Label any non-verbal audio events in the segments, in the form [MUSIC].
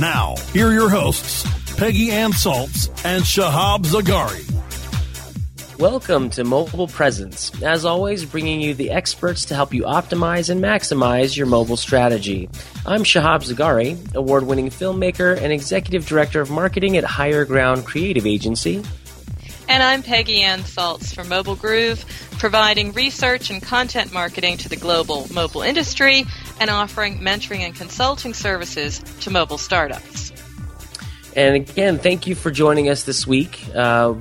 Now, here are your hosts, Peggy Ann Salz and Shahab Zargari. Welcome to Mobile Presence. As always, bringing you the experts to help you optimize and maximize your mobile strategy. I'm Shahab Zargari, award winning filmmaker and executive director of marketing at Higher Ground Creative Agency. And I'm Peggy Ann Salz from Mobile Groove, providing research and content marketing to the global mobile industry and offering mentoring and consulting services to mobile startups. And again, thank you for joining us this week. Uh,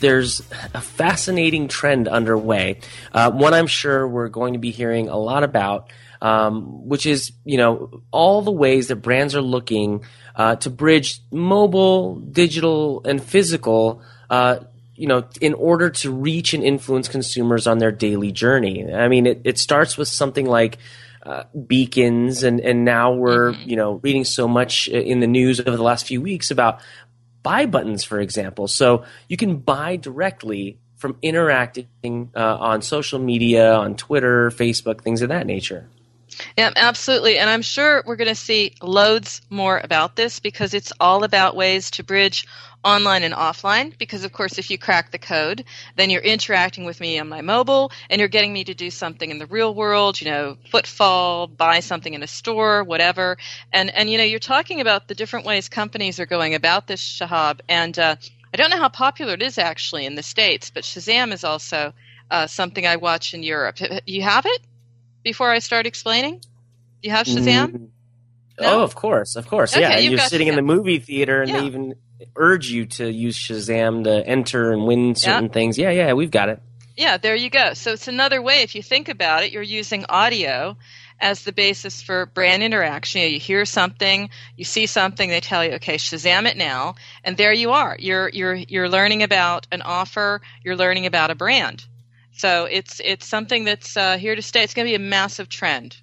there's a fascinating trend underway, uh, one I'm sure we're going to be hearing a lot about, um, which is you know all the ways that brands are looking uh, to bridge mobile, digital, and physical uh, you know, in order to reach and influence consumers on their daily journey. I mean, it, it starts with something like uh, beacons, and, and now we're, mm-hmm. you know, reading so much in the news over the last few weeks about buy buttons, for example. So you can buy directly from interacting uh, on social media, on Twitter, Facebook, things of that nature. Yeah, absolutely. And I'm sure we're going to see loads more about this because it's all about ways to bridge online and offline. Because of course if you crack the code then you're interacting with me on my mobile and you're getting me to do something in the real world you know footfall buy something in a store whatever. And and you know you're talking about the different ways companies are going about this shahab. And uh, i don't know how popular it is actually in the states but shazam is also uh, something i watch in europe. [LAUGHS] You have it before i start explaining you have shazam mm. No? Oh, of course, of course. Okay, yeah, you're sitting Shazam. in the movie theater, and yeah. they even urge you to use Shazam to enter and win certain yeah. things. Yeah, yeah, we've got it. Yeah, there you go. So it's another way. If you think about it, you're using audio as the basis for brand interaction. You, know, you hear something, you see something, they tell you, okay, Shazam it now, and there you are. You're you're you're learning about an offer. You're learning about a brand. So it's it's something that's uh, here to stay. It's going to be a massive trend.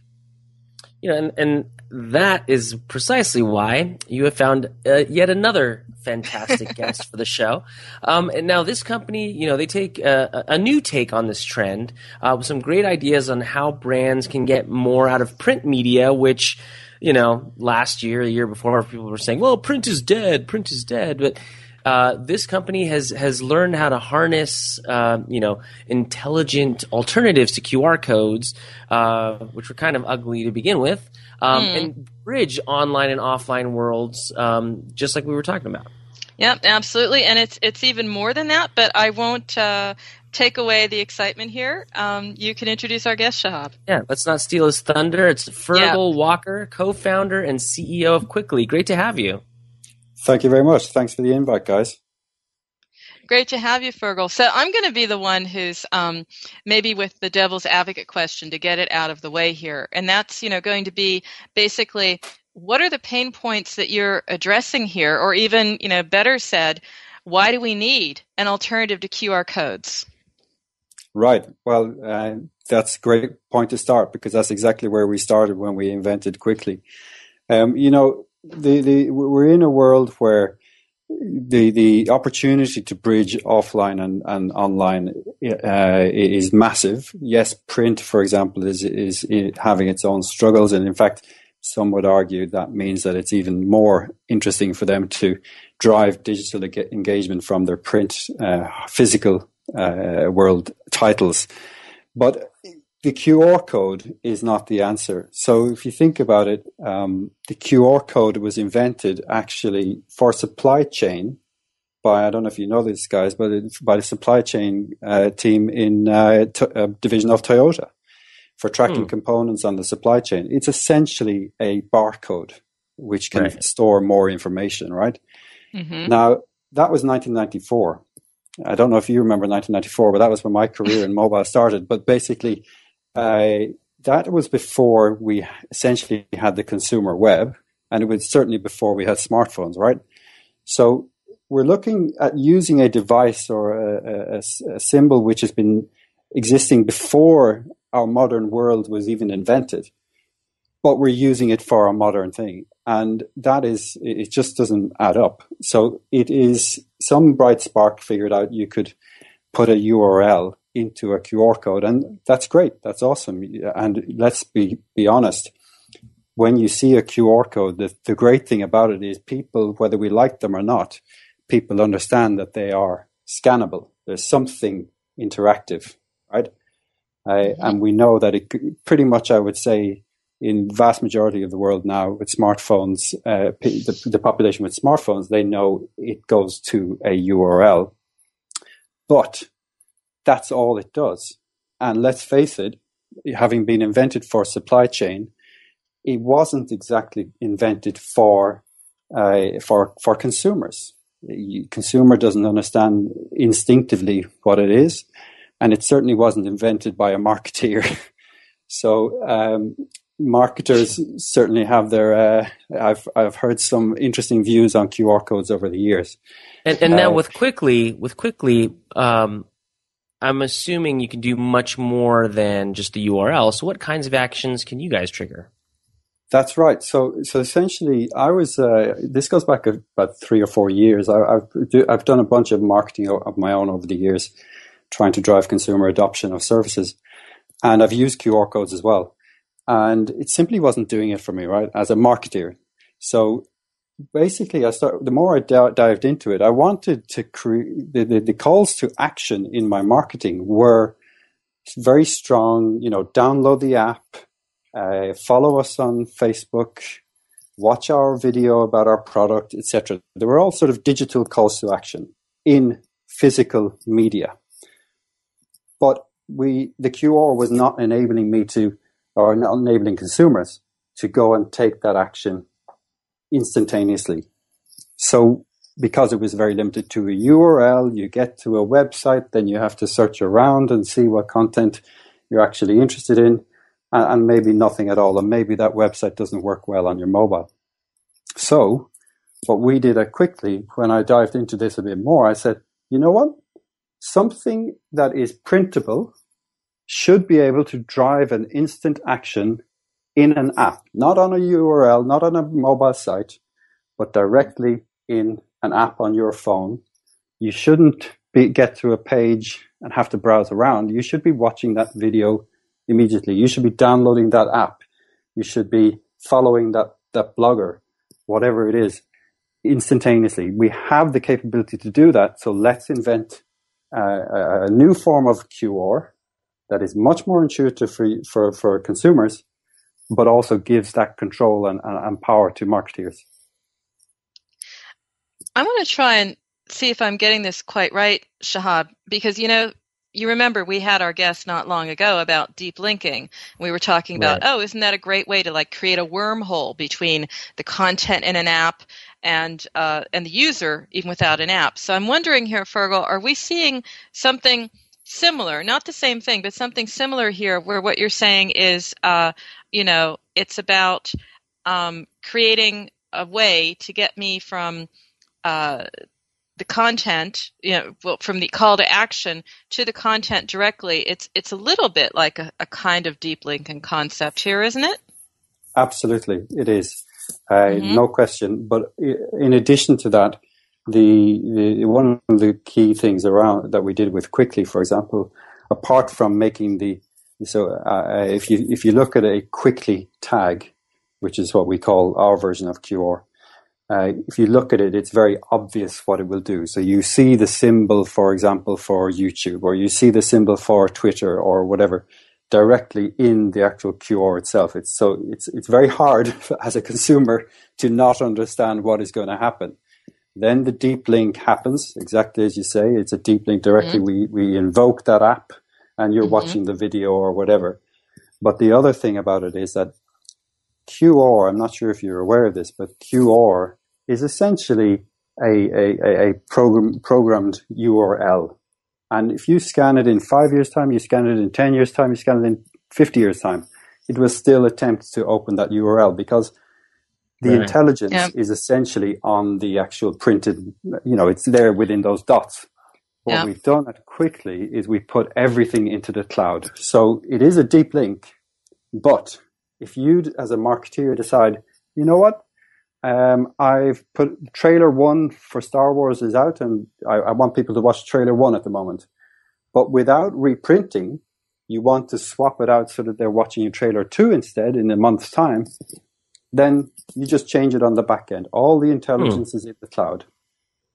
You know, and, and that is precisely why you have found uh, yet another fantastic [LAUGHS] guest for the show. Um, and now this company, you know, they take a, a new take on this trend uh, with some great ideas on how brands can get more out of print media, which, you know, last year, the year before, people were saying, well, print is dead, print is dead. But uh, this company has has learned how to harness, uh, you know, intelligent alternatives to QR codes, uh, which were kind of ugly to begin with, um, mm. and bridge online and offline worlds, um, just like we were talking about. Yep, absolutely, and it's it's even more than that. But I won't uh, take away the excitement here. Um, you can introduce our guest, Shahab. Yeah, let's not steal his thunder. It's Fergal. Walker, co-founder and CEO of Kwikli. Great to have you. Thank you very much. Thanks for the invite, guys. Great to have you, Fergal. So I'm going to be the one who's um, maybe with the devil's advocate question to get it out of the way here, and that's you know going to be basically what are the pain points that you're addressing here? Or even, you know, better said, why do we need an alternative to QR codes? Right. Well, uh, that's a great point to start because that's exactly where we started when we invented Kwikli. Um, you know, the, the, we're in a world where the the opportunity to bridge offline and, and online uh, is massive. Yes, print, for example, is is having its own struggles, and in fact, some would argue that means that it's even more interesting for them to drive digital engagement from their print uh, physical uh, world titles. But the QR code is not the answer. So if you think about it, um, the QR code was invented actually for supply chain by, I don't know if you know this guys, but by the supply chain uh, team in uh, a division of Toyota for tracking hmm. components on the supply chain. It's essentially a barcode which can right. store more information, right? Mm-hmm. Now, that was 1994. I don't know if you remember 1994, but that was when my career in mobile started. But basically, uh, that was before we essentially had the consumer web, and it was certainly before we had smartphones, right? So we're looking at using a device or a, a, a symbol which has been existing before our modern world was even invented, but we're using it for a modern thing. And that is, it just doesn't add up. So it is some bright spark figured out you could put a URL into a QR code, and that's great. That's awesome. And let's be be honest. When you see a QR code, the, the great thing about it is people, whether we like them or not, people understand that they are scannable. There's something interactive, right? Uh. And we know that it pretty much, I would say, in vast majority of the world now with smartphones, uh, the, the population with smartphones, they know it goes to a URL. But that's all it does. And let's face it, having been invented for supply chain, it wasn't exactly invented for uh, for for consumers. Consumer doesn't understand instinctively what it is, and it certainly wasn't invented by a marketeer. [LAUGHS] so um, marketers certainly have their. Uh, I've I've heard some interesting views on QR codes over the years. And, and now uh, with Kwikli with Kwikli, um, I'm assuming you can do much more than just the URL. So, what kinds of actions can you guys trigger? That's right. So, so essentially, I was. Uh, this goes back about three or four years. I, have do, I've done a bunch of marketing of my own over the years, trying to drive consumer adoption of services, and I've used QR codes as well. And it simply wasn't doing it for me, right? As a marketer, so basically, I start. The more I d- dived into it, I wanted to create the, the, the calls to action in my marketing were very strong. You know, download the app, uh, follow us on Facebook, watch our video about our product, etc. They were all sort of digital calls to action in physical media, but we the QR was not enabling me to, or not enabling consumers to go and take that action instantaneously. So because it was very limited to a URL, you get to a website, then you have to search around and see what content you're actually interested in, and, maybe nothing at all, and maybe that website doesn't work well on your mobile. So, what we did uh, quickly, when I dived into this a bit more, I said, you know what? Something that is printable should be able to drive an instant action in an app, not on a URL, not on a mobile site, but directly in an app on your phone. You shouldn't be, get to a page and have to browse around. You should be watching that video immediately. You should be downloading that app. You should be following that, that blogger, whatever it is, instantaneously. We have the capability to do that. So let's invent uh, a new form of QR that is much more intuitive for, for, for consumers but also gives that control and, and, and power to marketeers. I want to try and see if I'm getting this quite right, Shahab, because you know, you remember we had our guest not long ago about deep linking. We were talking about, right. oh, isn't that a great way to like create a wormhole between the content in an app and uh, and the user, even without an app. So I'm wondering here, Fergal, are we seeing something similar, not the same thing, but something similar here, where what you're saying is, uh, you know, it's about um, creating a way to get me from uh, the content, you know, well, from the call to action to the content directly, it's it's a little bit like a, a kind of deep linking concept here, isn't it? Absolutely, it is. Uh, mm-hmm. No question. But in addition to that, the, the, one of the key things around that we did with Kwikli, for example, apart from making the so uh, if you if you look at a Kwikli tag, which is what we call our version of QR, uh, if you look at it, it's very obvious what it will do. So you see the symbol, for example, for YouTube, or you see the symbol for Twitter, or whatever, directly in the actual QR itself. It's so it's it's very hard [LAUGHS] as a consumer to not understand what is going to happen. Then the deep link happens, exactly as you say. It's a deep link directly. Mm-hmm. We we invoke that app, and you're mm-hmm. watching the video or whatever. But the other thing about it is that QR. I'm not sure if you're aware of this, but QR is essentially a a, a program, programmed URL. And if you scan it in five years' time, you scan it in ten years' time, you scan it in fifty years' time, it will still attempt to open that URL because the right. intelligence yeah. is essentially on the actual printed, you know, it's there within those dots. What yeah. we've done Kwikli is we put everything into the cloud. So it is a deep link, but if you, as a marketeer, decide, you know what, um, I've put trailer one for Star Wars is out, and I, I want people to watch trailer one at the moment. But without reprinting, you want to swap it out so that they're watching your trailer two instead in a month's time then you just change it on the back end. All the intelligence hmm. is in the cloud.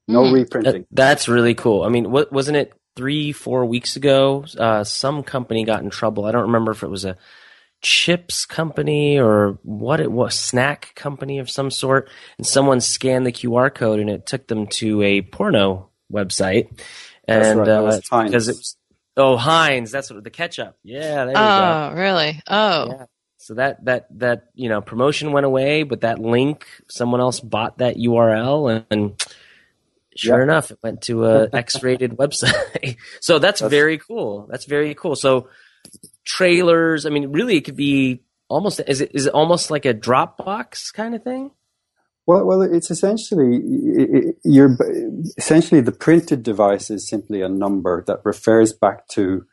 No hmm. reprinting. That, that's really cool. I mean, what, wasn't it three, four weeks ago? Uh, some company got in trouble. I don't remember if it was a chips company or what it was, snack company of some sort. And someone scanned the QR code and it took them to a porno website. And right. uh, because it was, oh, Heinz, that's what the ketchup. Yeah. There you oh, go. really? Oh. Yeah. So that that that you know promotion went away, but that link someone else bought that URL and, and sure yep. enough, it went to a [LAUGHS] X-rated website. [LAUGHS] so that's, that's very cool. That's very cool. So trailers, I mean, really, it could be almost is it is it almost like a Dropbox kind of thing? Well, well, it's essentially you're essentially the printed device is simply a number that refers back to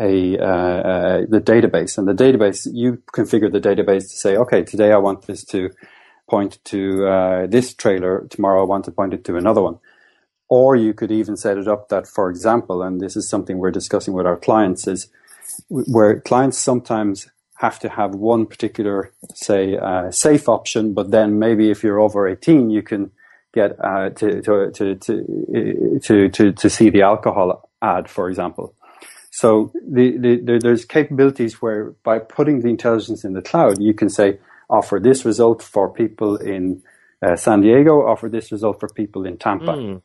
a uh, uh, the database, and the database you configure the database to say, okay, today I want this to point to uh, this trailer. Tomorrow I want to point it to another one. Or you could even set it up that, for example, and this is something we're discussing with our clients, is where clients sometimes have to have one particular, say, uh, safe option, but then maybe if you're over 18, you can get uh, to, to, to, to, to, to see the alcohol ad, for example. So the, the, the, there's capabilities where by putting the intelligence in the cloud, you can say, offer this result for people in uh, San Diego, offer this result for people in Tampa. Mm,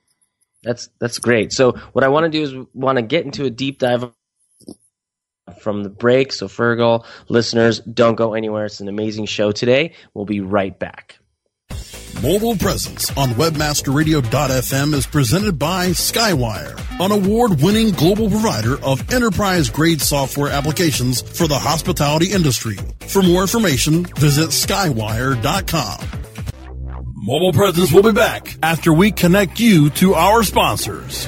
that's that's great. So what I want to do is want to get into a deep dive from the break. So Fergal listeners, don't go anywhere. It's an amazing show today. We'll be right back. Mobile Presence on WebmasterRadio.fm is presented by Skywire, an award winning global provider of enterprise grade software applications for the hospitality industry. For more information, visit Skywire.com. Mobile Presence will be back after we connect you to our sponsors.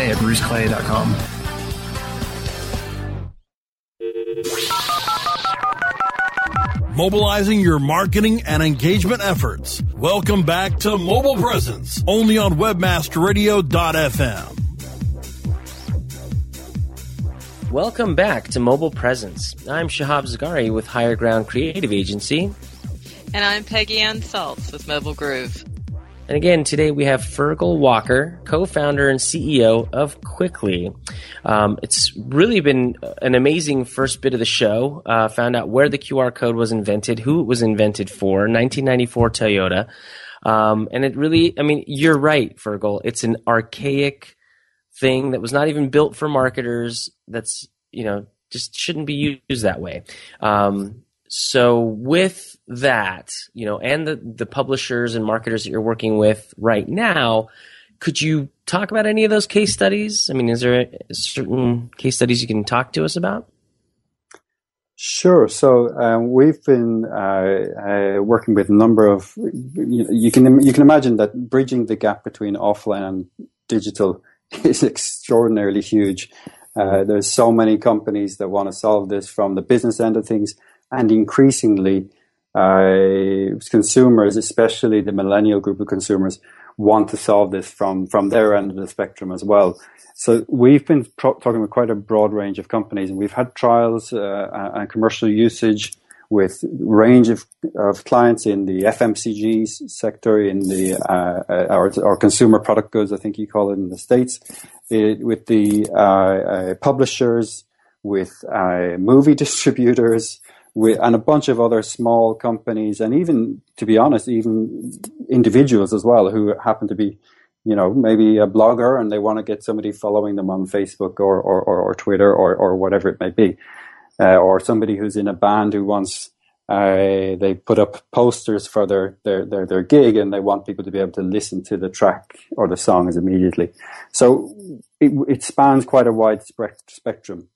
at bruceclay.com. Mobilizing your marketing and engagement efforts. Welcome back to Mobile Presence, only on webmasterradio.fm. Welcome back to Mobile Presence. I'm Shahab Zargari with Higher Ground Creative Agency. And I'm Peggy Ann Salz with Mobile Groove. And again, today we have Fergal Walker, co-founder and CEO of Kwikli. Um, it's really been an amazing first bit of the show. Uh, found out where the QR code was invented, who it was invented for, 1994 Toyota. Um, and it really, I mean, you're right, Fergal. It's an archaic thing that was not even built for marketers. That's, you know, just shouldn't be used that way. Um, so with that, you know, and the, the publishers and marketers that you're working with right now, could you talk about any of those case studies? I mean, is there certain case studies you can talk to us about? Sure. So um, we've been uh, uh, working with a number of you, you, can you can imagine that bridging the gap between offline and digital [LAUGHS] is extraordinarily huge. Uh, there's so many companies that want to solve this from the business end of things and increasingly uh, consumers, especially the millennial group of consumers, want to solve this from from their end of the spectrum as well. So we've been pro- talking with quite a broad range of companies, and we've had trials uh, and commercial usage with range of, of clients in the FMCG sector, in the uh, or, or, consumer product goods, I think you call it in the states, it, with the uh, uh publishers, with uh, movie [LAUGHS] distributors, with, and a bunch of other small companies, and even, to be honest, even individuals as well who happen to be, you know, maybe a blogger and they want to get somebody following them on Facebook or, or, or, or Twitter or, or whatever it may be. Uh, or somebody who's in a band who wants, uh, they put up posters for their, their, their, their gig and they want people to be able to listen to the track or the songs immediately. So it, it spans quite a wide spectrum.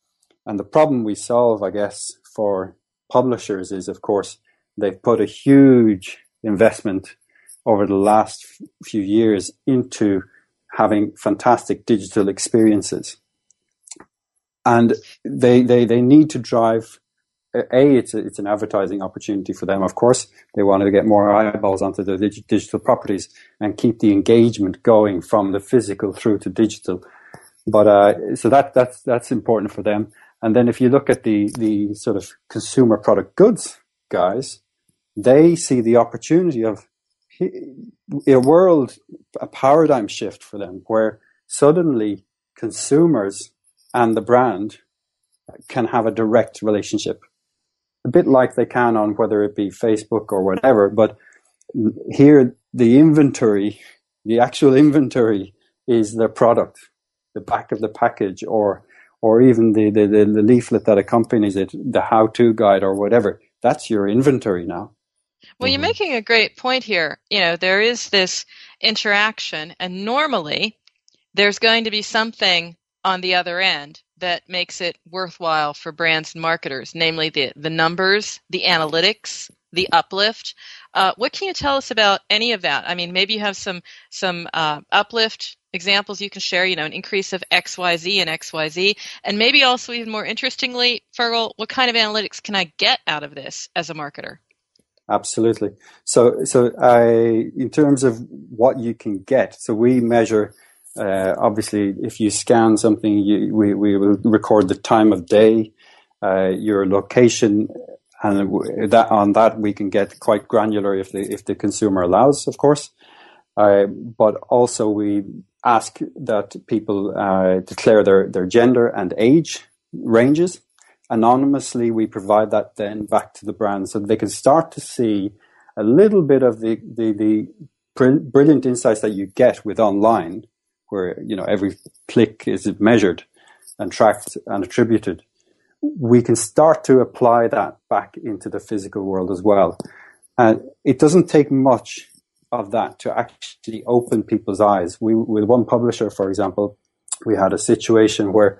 And the problem we solve, I guess, for publishers is, of course, they've put a huge investment over the last few years into having fantastic digital experiences. And they, they, they need to drive, A, it's, a, it's an advertising opportunity for them, of course. They want to get more eyeballs onto the dig- digital properties and keep the engagement going from the physical through to digital. But, uh, so that, that's, that's important for them. And then if you look at the, the sort of consumer product goods guys, they see the opportunity of a world, a paradigm shift for them where suddenly consumers and the brand can have a direct relationship. A bit like they can on whether it be Facebook or whatever, but here the inventory, the actual inventory is the product, the back of the package or or even the, the, the, leaflet that accompanies it, the how to guide or whatever. That's your inventory now. Well, you're mm-hmm. making a great point here. You know, there is this interaction, and normally there's going to be something on the other end that makes it worthwhile for brands and marketers, namely the, the numbers, the analytics, the uplift. Uh, what can you tell us about any of that? I mean, maybe you have some some uh, uplift examples you can share, you know, an increase of XYZ and XYZ. And maybe also, even more interestingly, Fergal, what kind of analytics can I get out of this as a marketer? Absolutely. So, so I, in terms of what you can get, so we measure. Uh, obviously, if you scan something, you, we we will record the time of day, uh, your location, and that on that we can get quite granular if the if the consumer allows, of course. Uh, but also we ask that people uh, declare their, their gender and age ranges. anonymously, we provide that then back to the brand so they can start to see a little bit of the, the, the brilliant insights that you get with online, where you know every click is measured and tracked and attributed. We can start to apply that back into the physical world as well. And it doesn't take much of that to actually open people's eyes. We, with one publisher, for example, we had a situation where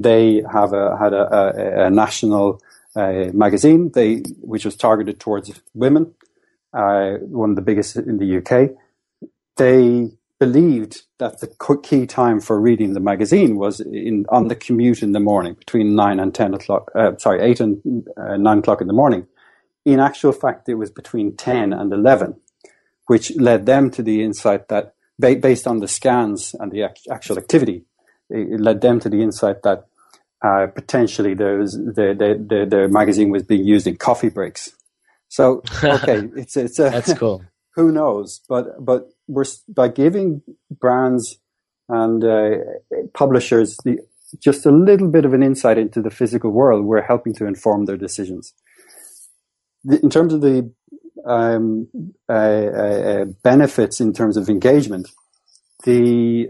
they have a, had a, a, a national uh, magazine, they, which was targeted towards women, uh, one of the biggest in the UK. They believed that the key time for reading the magazine was in on the commute in the morning between nine and ten o'clock. Uh, sorry, eight and uh, nine o'clock in the morning. In actual fact, it was between ten and eleven, which led them to the insight that, based on the scans and the actual activity, it led them to the insight that uh, potentially there was the, the, the, the, magazine was being used in coffee breaks. So, okay, [LAUGHS] it's, it's a, that's cool. [LAUGHS] who knows? But, but we're by giving brands and uh, publishers the, just a little bit of an insight into the physical world, we're helping to inform their decisions. The, in terms of the um, uh, uh, benefits in terms of engagement, the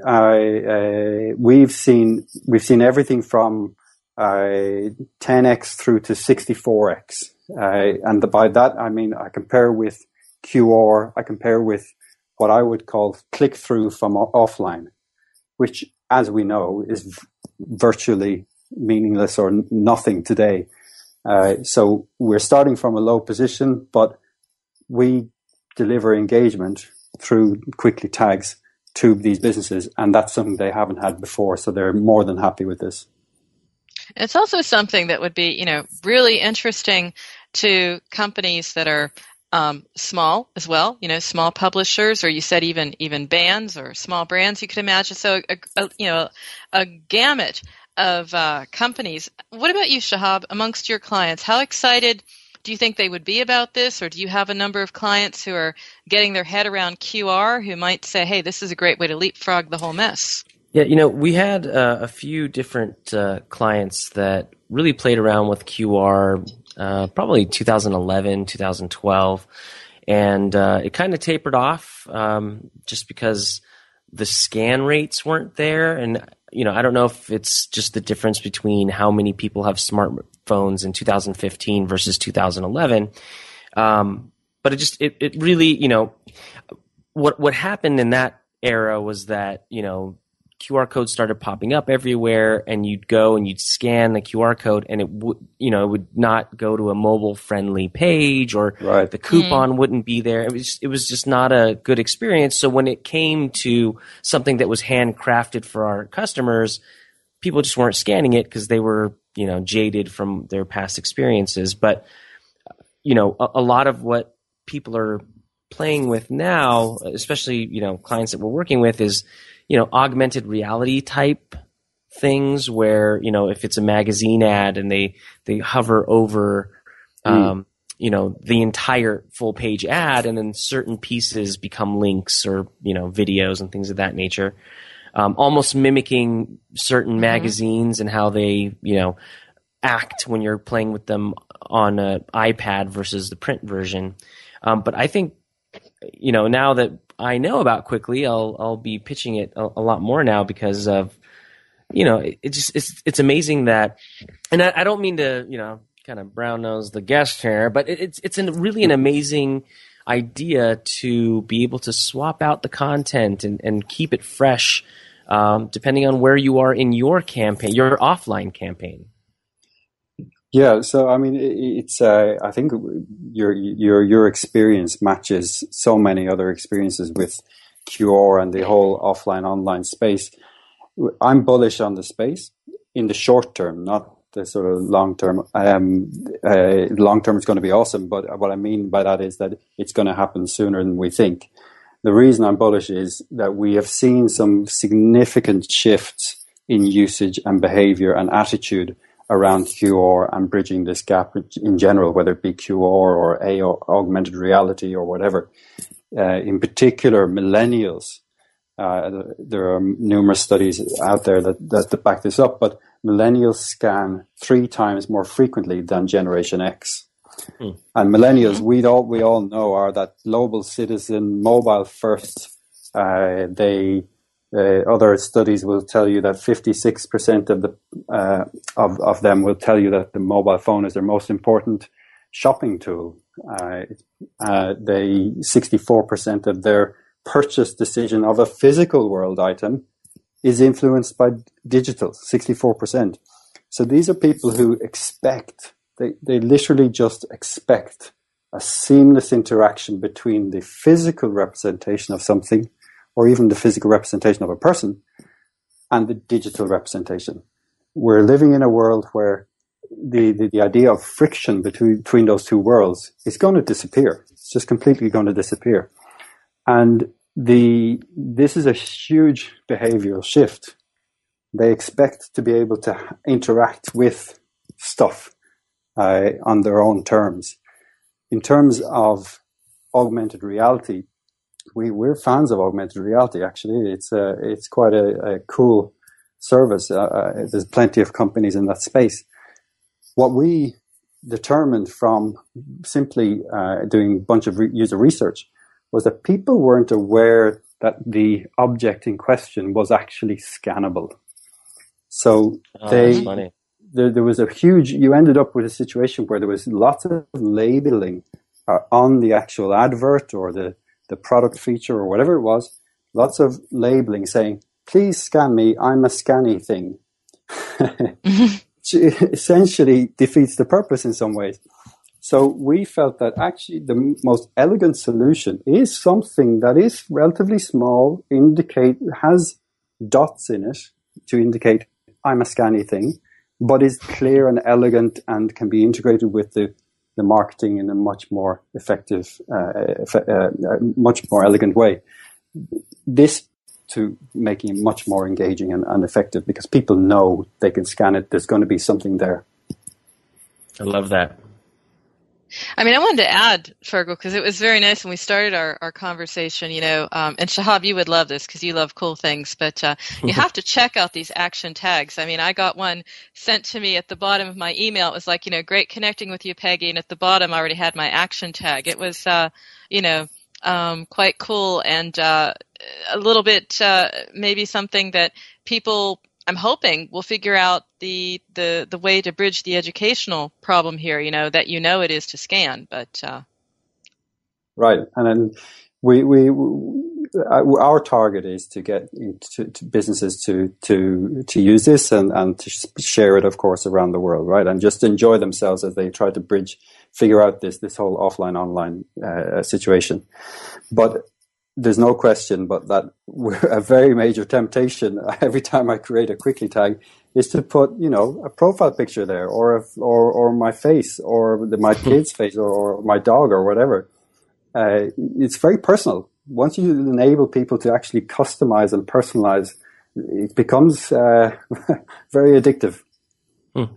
we've seen we've seen everything from 10x uh, through to 64x, uh, and by that I mean I compare with QR, I compare with what I would call click through from offline, which, as we know, is virtually meaningless or nothing today. Uh, so we're starting from a low position, but we deliver engagement through Kwikli tags to these businesses, and that's something they haven't had before. So they're more than happy with this. It's also something that would be, you know, really interesting to companies that are um, small as well, you know, small publishers, or you said even even bands or small brands. You could imagine so, a, a you know, a gamut of uh, companies. What about you, Shahab? Amongst your clients, how excited do you think they would be about this, or do you have a number of clients who are getting their head around QR who might say, "Hey, this is a great way to leapfrog the whole mess"? Yeah, you know, we had uh, a few different uh, clients that really played around with QR, uh, probably 2011, 2012, and uh, it kind of tapered off um, just because the scan rates weren't there, and you know, I don't know if it's just the difference between how many people have smartphones in 2015 versus 2011. Um, but it just, it, it really, you know, what, what happened in that era was that, you know, QR codes started popping up everywhere and you'd go and you'd scan the QR code and it would, you know, it would not go to a mobile friendly page or right. the coupon mm. wouldn't be there. It was, it was just not a good experience. So when it came to something that was handcrafted for our customers, people just weren't scanning it because they were, you know, jaded from their past experiences. But, you know, a, a lot of what people are playing with now, especially, you know, clients that we're working with is, you know, augmented reality type things where, you know, if it's a magazine ad and they, they hover over, mm. um, you know, the entire full page ad and then certain pieces become links or, you know, videos and things of that nature. Um, almost mimicking certain mm-hmm. magazines and how they, you know, act when you're playing with them on an iPad versus the print version. Um, but I think, you know, now that I know about Kwikli. I'll I'll be pitching it a, a lot more now because of you know it, it, just it's it's amazing that, and I, I don't mean to you know kind of brown nose the guest here, but it, it's it's an, really an amazing idea to be able to swap out the content and, and keep it fresh, um, depending on where you are in your campaign, your offline campaign. Yeah, so I mean, it's uh, I think your your your experience matches so many other experiences with QR and the whole offline online space. I'm bullish on the space in the short term, not the sort of long term. Um, uh, long term is going to be awesome, but what I mean by that is that it's going to happen sooner than we think. The reason I'm bullish is that we have seen some significant shifts in usage and behavior and attitude around QR and bridging this gap in general, whether it be QR or A or augmented reality or whatever. Uh, in particular, millennials Uh, there are numerous studies out there that, that back this up, but millennials scan three times more frequently than Generation X. Hmm. And millennials, we all we all know, are that global citizen, mobile first. Uh, they uh, other studies will tell you that 56% of the uh, of of them will tell you that the mobile phone is their most important shopping tool. Uh, uh they 64% of their purchase decision of a physical world item is influenced by digital. 64%. So these are people who expect they, they literally just expect a seamless interaction between the physical representation of something or even the physical representation of a person and the digital representation. We're living in a world where the, the, the idea of friction between, between those two worlds is going to disappear. It's just completely going to disappear. And the, this is a huge behavioral shift. They expect to be able to interact with stuff uh, on their own terms. In terms of augmented reality, we, we're fans of augmented reality. Actually, it's a, it's quite a, a cool service. Uh, uh, there's plenty of companies in that space. What we determined from simply uh, doing a bunch of re- user research was that people weren't aware that the object in question was actually scannable. So oh, they there, there was a huge, you ended up with a situation where there was lots of labeling uh, on the actual advert or the, the product feature or whatever it was, lots of labeling saying, please scan me, I'm a scanny thing. [LAUGHS] [LAUGHS] essentially defeats the purpose in some ways. So we felt that actually the most elegant solution is something that is relatively small, indicate has dots in it to indicate I'm a scanny thing, but is clear and elegant and can be integrated with the, the marketing in a much more effective, uh, uh, uh, much more elegant way. This to making it much more engaging and, and effective because people know they can scan it. There's going to be something there. I love that. I mean, I wanted to add, Fergal, because it was very nice when we started our, our conversation, you know, um, and Shahab, you would love this because you love cool things, but uh, you have to [LAUGHS] check out these action tags. I mean, I got one sent to me at the bottom of my email. It was like, you know, great connecting with you, Peggy, and at the bottom I already had my action tag. It was, uh, you know, um, quite cool and uh, a little bit uh, maybe something that people I'm hoping we'll figure out the, the the way to bridge the educational problem here. You know that you know it is to scan, but uh... right. And then we we, our target is to get to, to businesses to to to use this and and to share it, of course, around the world, right? And just enjoy themselves as they try to bridge, figure out this this whole offline online uh, situation. But there's no question but that a very major temptation [LAUGHS] every time I create a Kwikli tag is to put, you know, a profile picture there or, a, or, or my face or the, my kid's face or, or, my dog or whatever. Uh, it's very personal. Once you enable people to actually customize and personalize, it becomes uh, [LAUGHS] very addictive. Hmm. All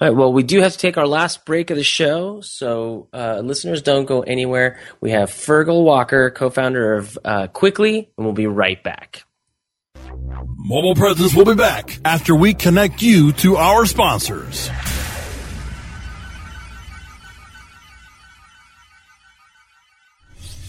right. Well, we do have to take our last break of the show, so uh, listeners don't go anywhere. We have Fergal Walker, co-founder of uh, Kwikli, and we'll be right back. Mobile Presence will be back after we connect you to our sponsors.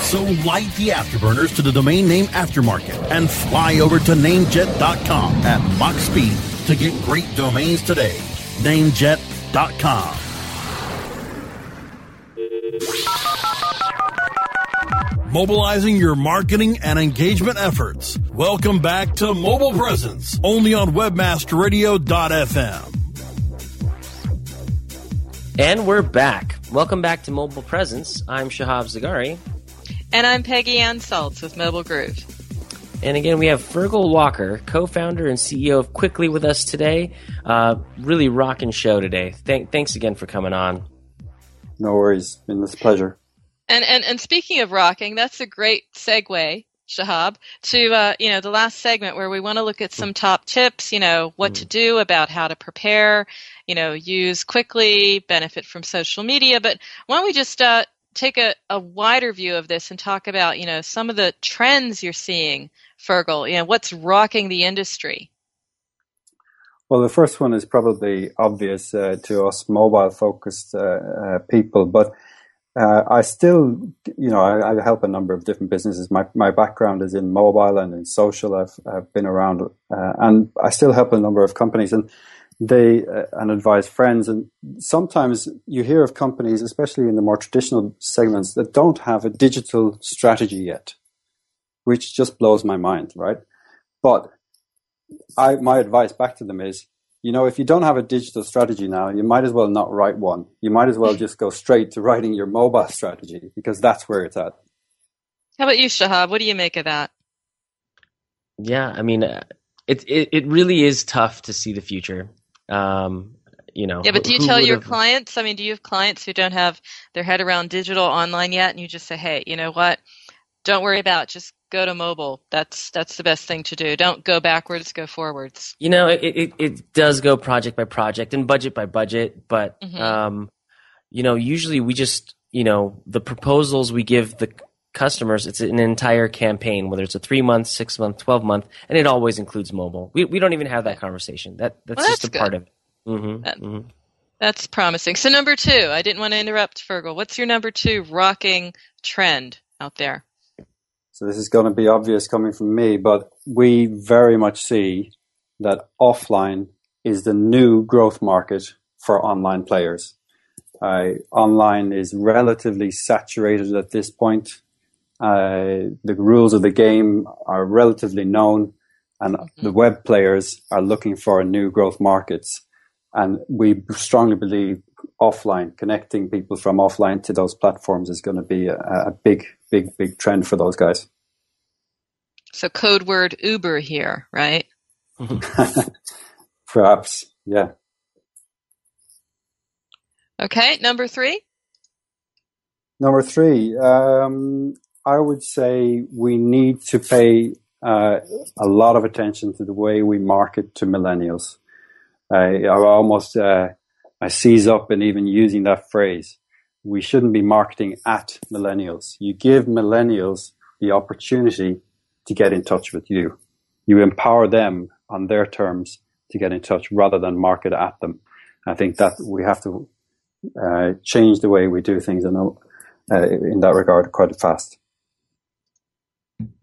So light the afterburners to the domain name aftermarket and fly over to namejet.com at Mach speed to get great domains today. Namejet.com. Mobilizing your marketing and engagement efforts. Welcome back to Mobile Presence, only on webmasterradio.fm. And we're back. Welcome back to Mobile Presence. I'm Shahab Zargari. And I'm Peggy Ann Salz with Mobile Groove. And again, we have Fergal Walker, co-founder and CEO of Kwikli, with us today. Uh, really rocking show today. Thank, thanks again for coming on. No worries. Been this pleasure. And, and and speaking of rocking, that's a great segue, Shahab, to uh, you know the last segment where we want to look at some top tips. You know what to do about how to prepare. You know, use Kwikli, benefit from social media. But why don't we just uh, take a, a wider view of this and talk about you know some of the trends you're seeing, Fergal? You know what's rocking the industry. Well, the first one is probably obvious uh, to us mobile focused uh, uh, people, but uh, I still, you know, I, I, help a number of different businesses. My my background is in mobile and in social. I've, I've been around, uh, and I still help a number of companies, and they uh, and advise friends. And sometimes you hear of companies, especially in the more traditional segments, that don't have a digital strategy yet, which just blows my mind, right? But I, my advice back to them is you know, if you don't have a digital strategy now, you might as well not write one. You might as well just go straight to writing your mobile [LAUGHS] strategy because that's where it's at. How about you, Shahab? What do you make of that? Yeah, I mean, uh, it, it it really is tough to see the future. Um, you know. Yeah, but do you tell your clients? I mean, do you have clients who don't have their head around digital online yet, and you just say, "Hey, you know what? Don't worry about. It. Just go to mobile. That's that's the best thing to do. Don't go backwards, go forwards. You know, it it, it does go project by project and budget by budget, but mm-hmm. um, you know, usually we just you know the proposals we give the customers it's an entire campaign whether it's a three month six month 12 month and it always includes mobile. We, we don't even have that conversation. That that's well, just that's a part of it. Mm-hmm, that, mm-hmm. that's promising. So number two i didn't want to interrupt fergal. What's your number two rocking trend out there? So this is going to be obvious coming from me, but we very much see that offline is the new growth market for online players. Uh, online is relatively saturated at this point. Uh, the rules of the game are relatively known, and mm-hmm. the web players are looking for new growth markets. And we strongly believe offline, connecting people from offline to those platforms is going to be a, a big, big, big trend for those guys. So code word Uber here, right? [LAUGHS] Perhaps, yeah. Okay, number three. Number three, um, I would say we need to pay uh, a lot of attention to the way we market to millennials. I, I almost uh, I seize up in even using that phrase. We shouldn't be marketing at millennials. You give millennials the opportunity to get in touch with you. You empower them on their terms to get in touch rather than market at them. I think that we have to uh, change the way we do things in, uh, in that regard quite fast.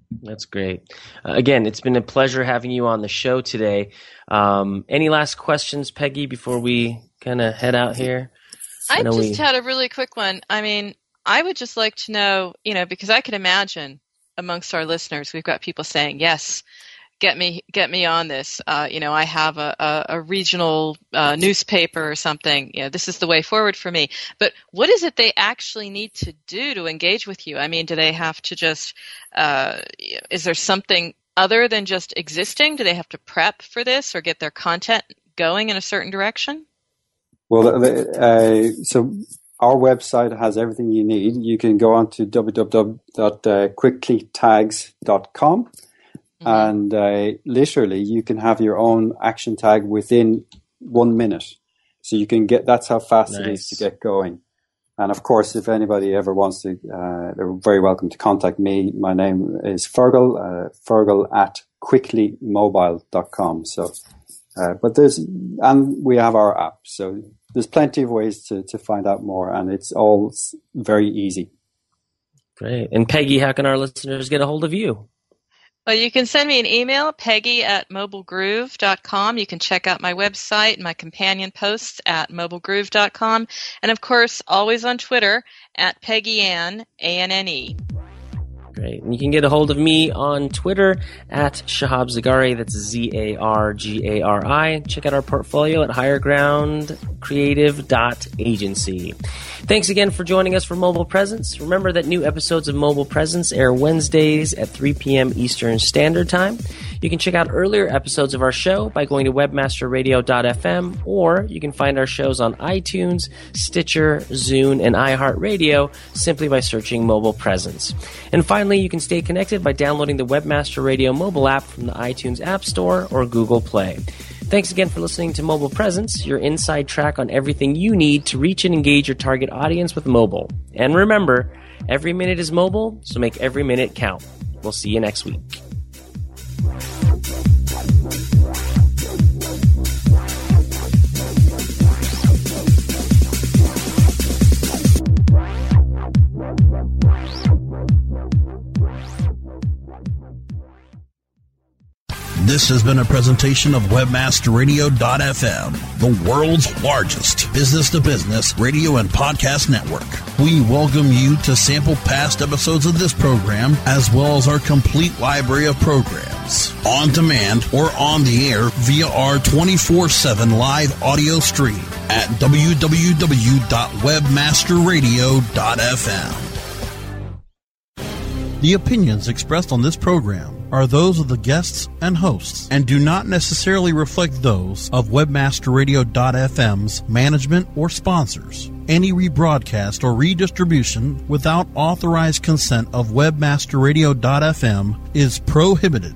That's great. Uh, again, it's been a pleasure having you on the show today. Um, any last questions, Peggy, before we kind of head out here? I, I just we... had a really quick one. I mean, I would just like to know, you know, because I can imagine amongst our listeners, we've got people saying, yes, get me get me on this. Uh, you know, I have a, a, a regional uh, newspaper or something. You know, this is the way forward for me. But what is it they actually need to do to engage with you? I mean, do they have to just? Uh, is there something other than just existing? Do they have to prep for this or get their content going in a certain direction? Well, uh, so our website has everything you need. You can go on to www.kwiklitags.com Mm-hmm. And uh, literally, you can have your own action tag within one minute. So you can get, that's how fast nice. it is to get going. And of course, if anybody ever wants to, uh, they're very welcome to contact me. My name is Fergal, uh, Fergal at kwiklimobile.com. So, uh, but there's, and we have our app. So there's plenty of ways to, to find out more and it's all very easy. Great. And Peggy, how can our listeners get a hold of you? Well, you can send me an email, peggy at mobilegroove.com. You can check out my website my companion posts at mobilegroove.com. And of course, always on Twitter at Peggy Anne, A-N-N-E. Great. And you can get a hold of me on Twitter at Shahab Zargari. That's Z A R G A R I. Check out our portfolio at highergroundcreative.agency. Thanks again for joining us for Mobile Presence. Remember that new episodes of Mobile Presence air Wednesdays at 3 p.m. Eastern Standard Time. You can check out earlier episodes of our show by going to webmasterradio.fm, or you can find our shows on iTunes, Stitcher, Zune, and iHeartRadio simply by searching Mobile Presence. And finally, you can stay connected by downloading the Webmaster Radio mobile app from the iTunes App Store or Google Play. Thanks again for listening to Mobile Presence, your inside track on everything you need to reach and engage your target audience with mobile. And remember, every minute is mobile, so make every minute count. We'll see you next week. This has been a presentation of WebmasterRadio.fm, the world's largest business to business radio and podcast network. We welcome you to sample past episodes of this program as well as our complete library of on demand or on the air via our 24 7 live audio stream at www.webmasterradio.fm. The opinions expressed on this program are those of the guests and hosts and do not necessarily reflect those of WebmasterRadio.fm's management or sponsors. Any rebroadcast or redistribution without authorized consent of WebmasterRadio.fm is prohibited.